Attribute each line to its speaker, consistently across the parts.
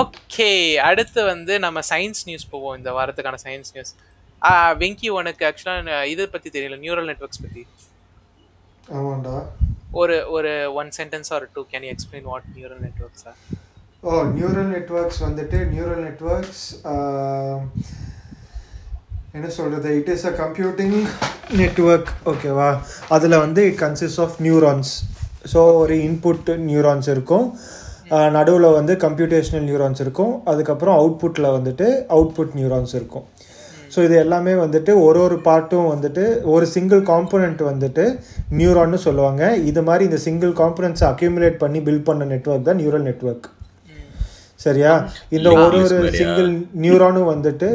Speaker 1: Okay அடுத்து வந்து நம்ம சயின்ஸ் நியூஸ் போவோம். இந்த வாரத்துக்கான சயின்ஸ் நியூஸ் வெங்கி உனக்கு ஆக்சுவலாக இதை பற்றி தெரியல நியூரல் நெட்ஒர்க்ஸ் பற்றி
Speaker 2: ஆமாண்டா.
Speaker 1: ஒரு ஒரு one sentence or two can you explain what neural networks
Speaker 2: oh neural networks வந்துட்டு நியூரல் நெட்வொர்க்ஸ் என்ன சொல்கிறது it is a computing network ஓகேவா அதில் வந்து it consist of neurons so ஒரு இன்புட் நியூரான்ஸ் இருக்கும். நடுவில் வந்து கம்ப்யூட்டேஷனல் நியூரான்ஸ் இருக்கும். அதுக்கப்புறம் அவுட்புட்டில் வந்துட்டு அவுட்புட் நியூரான்ஸ் இருக்கும். ஸோ இது எல்லாமே வந்துட்டு ஒரு ஒரு பார்ட்டும் வந்துட்டு ஒரு சிங்கிள் காம்போனன்ட் வந்துட்டு நியூரான்னு சொல்லுவாங்க. இது மாதிரி இந்த சிங்கிள் காம்போனன்ட்ஸை அக்யூமுலேட் பண்ணி பில்ட் பண்ண நெட்வொர்க் தான் நியூரல் நெட்வொர்க் சரியா? இந்த ஒரு ஒரு சிங்கிள் நியூரானும் வந்துட்டு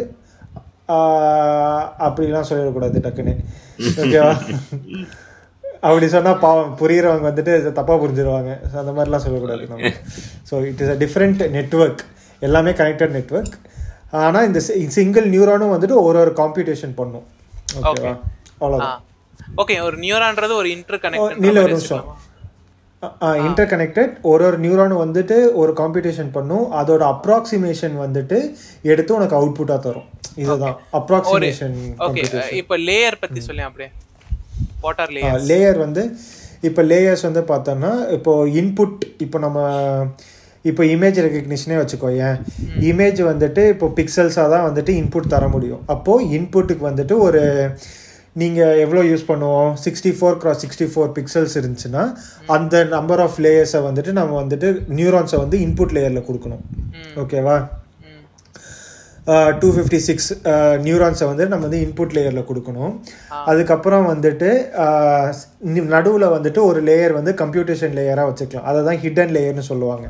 Speaker 2: அப்படிலாம் சொல்லிடக்கூடாது டக்குன்னு. ஓகேவா அப்படி சொன்னா பாவம் புரியுறவங்க வந்துட்டு இதை தப்பா புரிஞ்சிருவாங்க. So, அந்த மாதிரிலாம் சொல்லக்கூடாது நம்ம. So it is a different network எல்லாமே கனெக்டட் நெட்வொர்க் ஆனா இந்த சிங்கிள் நியூரானும் வந்துட்டு ஒரு ஒரு காம்படிஷன் பண்ணும். ஓகேவா அவ்வளோதான்
Speaker 1: ஓகே ஒரு நியூரான்றது ஒரு இன்டர்
Speaker 2: நீல ஒரு
Speaker 1: கனெக்ட்
Speaker 2: நிமிஷம். இன்டர் கனெக்டட் ஒரு ஒரு நியூரானும் வந்துட்டு ஒரு காம்படிஷன் பண்ணும். அதோட அப்ராக்சிமேஷன் வந்துட்டு எடுத்து உனக்கு அவுட்புட்டா தரும். இதுதான். அப்ராக்சிமேஷன்
Speaker 1: ஓகே இப்போ லேயர் பத்தி சொல்லி அப்படியே. வாட்டர் லேயர்
Speaker 2: லேயர் வந்து இப்போ லேயர்ஸ் வந்து பார்த்தோம்னா இப்போ இன்புட் இப்போ நம்ம இப்போ இமேஜ் ரெகக்னிஷனே வச்சுக்கோ ஏன்? இமேஜ் வந்துட்டு இப்போ பிக்சல்ஸாக தான் வந்துட்டு இன்புட் தர முடியும். அப்போது இன்புட்டுக்கு வந்துட்டு ஒரு நீங்கள் எவ்வளோ யூஸ் பண்ணுவோம்? Sixty four cross sixty four pixels இருந்துச்சுன்னா அந்த நம்பர் ஆஃப் லேயர்ஸை வந்துட்டு நம்ம வந்துட்டு நியூரான்ஸை வந்து இன்புட் லேயரில் கொடுக்கணும். ஓகேவா டூ ஃபிஃப்டி சிக்ஸ் நியூரான்ஸை வந்து நம்ம வந்து இன்புட் லேயரில் கொடுக்கணும். அதுக்கப்புறம் வந்துட்டு நடுவில் வந்துட்டு ஒரு லேயர் வந்து கம்ப்யூட்டேஷன் லேயராக வச்சுக்கலாம். அதை தான் ஹிடன் லேயர்னு சொல்லுவாங்க.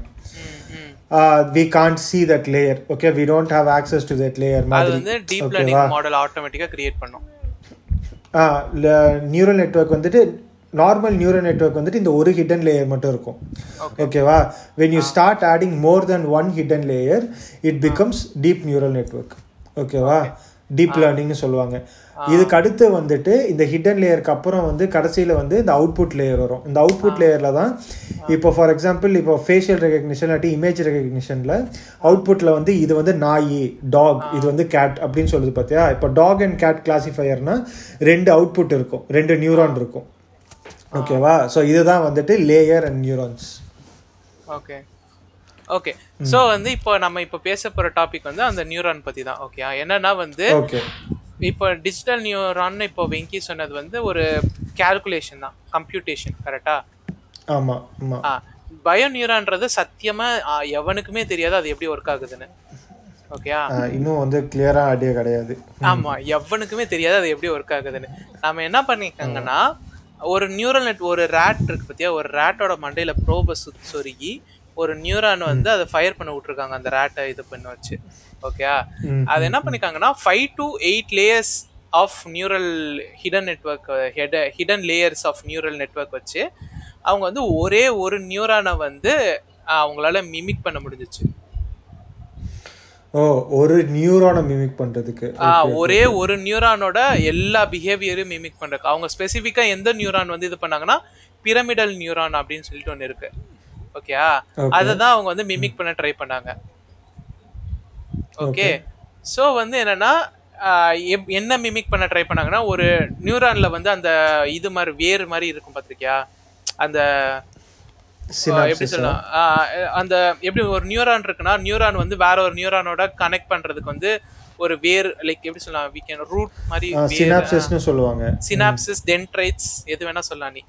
Speaker 2: We can't see that layer okay we don't have access to that layer மாதிரி.
Speaker 1: வந்து டீப் லேர்னிங் மாடல் ஆட்டோமேட்டிக்கா கிரியேட் பண்ணும்.
Speaker 2: நியூரல் நெட்வொர்க் வந்துட்டு நார்மல் நியூரல் நெட்வொர்க் வந்துட்டு இந்த ஒரு ஹிடன் லேயர் மட்டும் இருக்கும். ஓகேவா when you start adding more than one hidden layer it becomes deep neural network ஓகேவா டீப் லேர்னிங்னு சொல்லுவாங்க. இதுக்கு அடுத்து வந்துட்டு இந்த ஹிடன் லேயருக்கு அப்புறம் வந்து கடைசியில் வந்து இந்த அவுட்புட் லேயர் வரும். இந்த அவுட்புட் லேயரில் தான் இப்போ ஃபார் எக்ஸாம்பிள் இப்போ ஃபேஷியல் ரெகக்னிஷன் இல்லாட்டி இமேஜ் ரெகக்னிஷனில் அவுட்புட்டில் வந்து இது வந்து நாய் டாக் இது வந்து கேட் அப்படின்னு சொல்லுது பார்த்தியா இப்போ டாக் அண்ட் கேட் கிளாசிஃபையர்னா ரெண்டு அவுட்புட் இருக்கும். ரெண்டு நியூரான் இருக்கும். ஓகேவா ஸோ இதுதான் வந்துட்டு layer and neurons
Speaker 1: okay okay so வந்து இப்போ நம்ம இப்போ பேச போற டாபிக் வந்து அந்த நியூரான் பத்தி தான் ஓகே என்னன்னா வந்து
Speaker 2: ஓகே
Speaker 1: இப்போ டிஜிட்டல் நியூரான் இப்போ வெங்கி சொன்னது வந்து ஒரு கால்குலேஷன் தான். கம்ப்யூட்டேஷன் கரெக்டா
Speaker 2: ஆமாம் ஆமாம்
Speaker 1: ஆ. பயோ நியூரான்றது சத்தியமா ஆ, எவனுக்குமே தெரியாது அது எப்படி ஒர்க் ஆகுதுன்னு. ஓகேயா
Speaker 2: இன்னும் வந்து கிளியராக ஐடியா கிடையாது.
Speaker 1: ஆமா எவனுக்குமே தெரியாது அது எப்படி ஒர்க் ஆகுதுன்னு. நாம என்ன பண்ணிருக்காங்கன்னா ஒரு நியூரல் நெட் ஒரு ரேட் இருக்கு பத்தியா? ஒரு ரேட்டோட மண்டையில ப்ரோப சொருகி ஒரு நியூரான் வந்து அதை ஃபயர் பண்ண விட்டுருக்காங்க அந்த ரேட்டை இது பண்ண வச்சு. ஓகே
Speaker 2: ம்,
Speaker 1: அது என்ன பண்ணிருக்காங்கன்னா five to eight layers of neural hidden network hidden layers of neural network வச்சு அவங்க வந்து ஒரே ஒரு நியூரானை வந்து அவங்களால மிமிக் பண்ண முடிஞ்சிச்சு.
Speaker 2: ஓ ஒரு நியூரானை மிமிக் பண்ணுறதுக்கு
Speaker 1: ஆஹ் ஒரே ஒரு நியூரானோட எல்லா பிஹேவியரையும் மிமிக் பண்றதுக்கு. அவங்க ஸ்பெசிஃபிக்கா எந்த நியூரான் வந்து இது பண்ணாங்கன்னா பிரமிடல் நியூரான் அப்படின்னு சொல்லிட்டு ஒன்று இருக்கு.
Speaker 2: Okay.
Speaker 1: அதை தான் அவங்க வந்து மிமிக் பண்ண ட்ரை பண்ணாங்க. ஓகே ஸோ வந்து என்னன்னா எப்- என்ன மிமிக் பண்ண ட்ரை பண்ணாங்கன்னா ஒரு நியூரான்ல வந்து அந்த இது மாதிரி வேர் மாதிரி இருக்கும் பார்த்திருக்கியா அந்த எப்படி சொல்லலாம்? அந்த எப்படி ஒரு நியூரான் இருக்குன்னா நியூரான் வந்து வேற ஒரு நியூரானோட கனெக்ட் பண்றதுக்கு வந்து ஒரு வேர் லைக் எப்படி சொல்லலாம் we can ரூட் மாதிரி
Speaker 2: சினாப்சிஸ்னு சொல்லுவாங்க.
Speaker 1: சினாப்சிஸ் டென்ட்ரைட்ஸ் எது வேணா சொல்லலாம் நீ.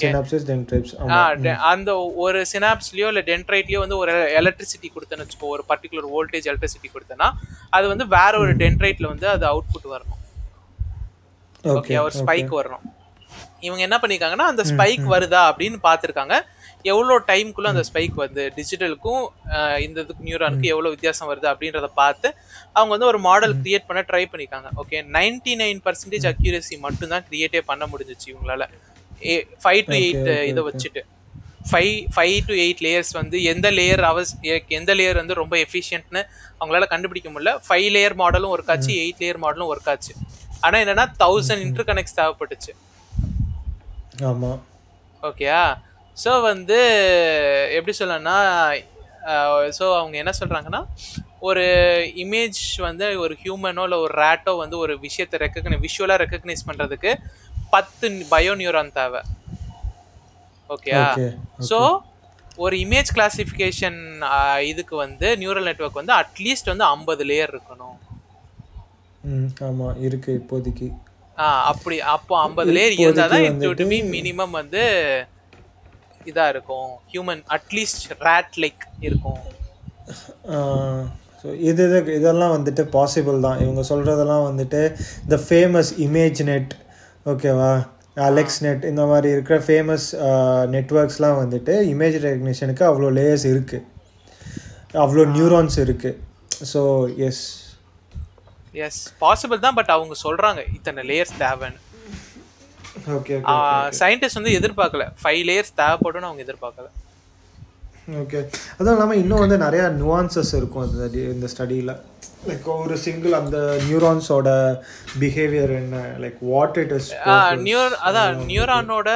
Speaker 2: சினாப்சிஸ்
Speaker 1: de- அந்த ஒரு சினாப்ஸ்லயோ இல்ல டென்ட்ரைட்லயோ வந்து ஒரு எலக்ட்ரிசிட்டி கொடுத்தேன்னு வச்சுக்கோ ஒரு பர்டிகுலர் வோல்டேஜ் எலக்ட்ரிசிட்டி கொடுத்தேன்னா அது வந்து வேற ஒரு டென்ட்ரைட்ல வந்து அது அவுட்புட் வரணும்.
Speaker 2: ஓகே
Speaker 1: ஓகே ஒரு ஸ்பைக் வரணும். இவங்க என்ன பண்ணிருக்காங்கன்னா அந்த ஸ்பைக் வருதா அப்படின்னு பார்த்துருக்காங்க. எவ்வளோ டைம்குள்ள அந்த ஸ்பைக் வருது? டிஜிட்டலுக்கும் இந்த இதுக்கு நியூரானுக்கு எவ்வளோ வித்தியாசம் வருது அப்படின்றத பார்த்து அவங்க வந்து ஒரு மாடல் கிரியேட் பண்ண ட்ரை பண்ணிருக்காங்க. Okay ninety nine percentage accuracy மட்டும்தான் கிரியேட்டே பண்ண முடிஞ்சிச்சு இவங்களால. ஃபைவ் டு எயிட் இதை வச்சுட்டு. Five five to eight layers வந்து எந்த லேயர் அவஸ் எந்த லேயர் வந்து ரொம்ப எஃபிஷியன்ட்னு அவங்களால கண்டுபிடிக்க முடியல. ஃபைவ் லேயர் மாடலும் ஒர்க் ஆச்சு எயிட் லேயர் மாடலும் ஒர்க் ஆச்சு. ஆனால் என்னன்னா தௌசண்ட் இன்டர் கனெக்ட்ஸ் தேவைப்பட்டுச்சு.
Speaker 2: ஆமா.
Speaker 1: ஓகேயா ஸோ வந்து எப்படி சொல்லணும்னா ஸோ அவங்க என்ன சொல்கிறாங்கன்னா ஒரு இமேஜ் வந்து ஒரு ஹியூமனோ இல்லை ஒரு ரேட்டோ வந்து ஒரு விஷயத்தை ரெக்கக்னை விஷுவலாக ரெக்கக்னைஸ் பண்ணுறதுக்கு பத்து பயோ நியூரான் தேவை ஓகேயா
Speaker 2: ஓகே
Speaker 1: ஸோ ஒரு இமேஜ் கிளாசிஃபிகேஷன் இதுக்கு வந்து நியூரல் நெட்வொர்க் வந்து அட்லீஸ்ட் வந்து ஐம்பது லேயர் இருக்கணும்.
Speaker 2: ஆமாம் இருக்கு இப்போதைக்கு.
Speaker 1: அப்படி அப்போ ஐம்பது லேயர் இருந்தால் தான் இட் பி மினிமம் வந்து இதாக இருக்கும். Human at least rate like இருக்கும்.
Speaker 2: ஸோ இது இது இதெல்லாம் வந்துட்டு பாசிபிள் தான். இவங்க சொல்கிறதெல்லாம் வந்துட்டு த ஃபேமஸ் இமேஜ் நெட் ஓகேவா அலெக்ஸ் நெட் இந்த மாதிரி இருக்கிற ஃபேமஸ் நெட்ஒர்க்ஸ்லாம் வந்துட்டு இமேஜ் ரெகக்னிஷனுக்கு அவ்வளோ லேயர்ஸ் இருக்குது அவ்வளோ நியூரான்ஸ் இருக்குது ஸோ எஸ்
Speaker 1: எஸ் பாசிபிள் தான் பட் அவங்க சொல்கிறாங்க இத்தனை லேயர்ஸ் தேவைன்னு.
Speaker 2: ஓகே
Speaker 1: சயின்டிஸ்ட் வந்து எதிர்பார்க்கல. ஃபைவ் லேயர்ஸ் தேவைப்படும்னு அவங்க எதிர்பார்க்கல.
Speaker 2: ஓகே அதுவும் இல்லாமல் இன்னும் வந்து நிறையா nuances இருக்கும் இந்த டி- இந்த ஸ்டடியில் லைக் ஒரு சிங்கிள் அந்த நியூரான்ஸோட பிஹேவியர் என்ன? லைக் வாட் இட் இஸ்
Speaker 1: நியூர் அதான் நியூரானோட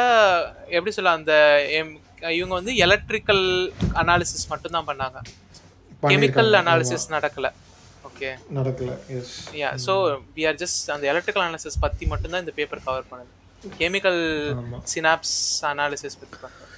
Speaker 1: எப்படி சொல்ல அந்த இவங்க வந்து எலக்ட்ரிக்கல் அனாலிசிஸ் மட்டும்தான் பண்ணாங்க. கெமிக்கல் அனாலிசிஸ் நடக்கல. ஓகே
Speaker 2: நடக்கல. Yes
Speaker 1: yeah so we are just அந்த எலக்ட்ரிக்கல் அனாலிசிஸ் பற்றி மட்டும்தான் இந்த பேப்பர் கவர் பண்ணுது. கெமிக்கல் சினாப்ஸ் அனாலிசிஸ் பற்றி பண்ணுறது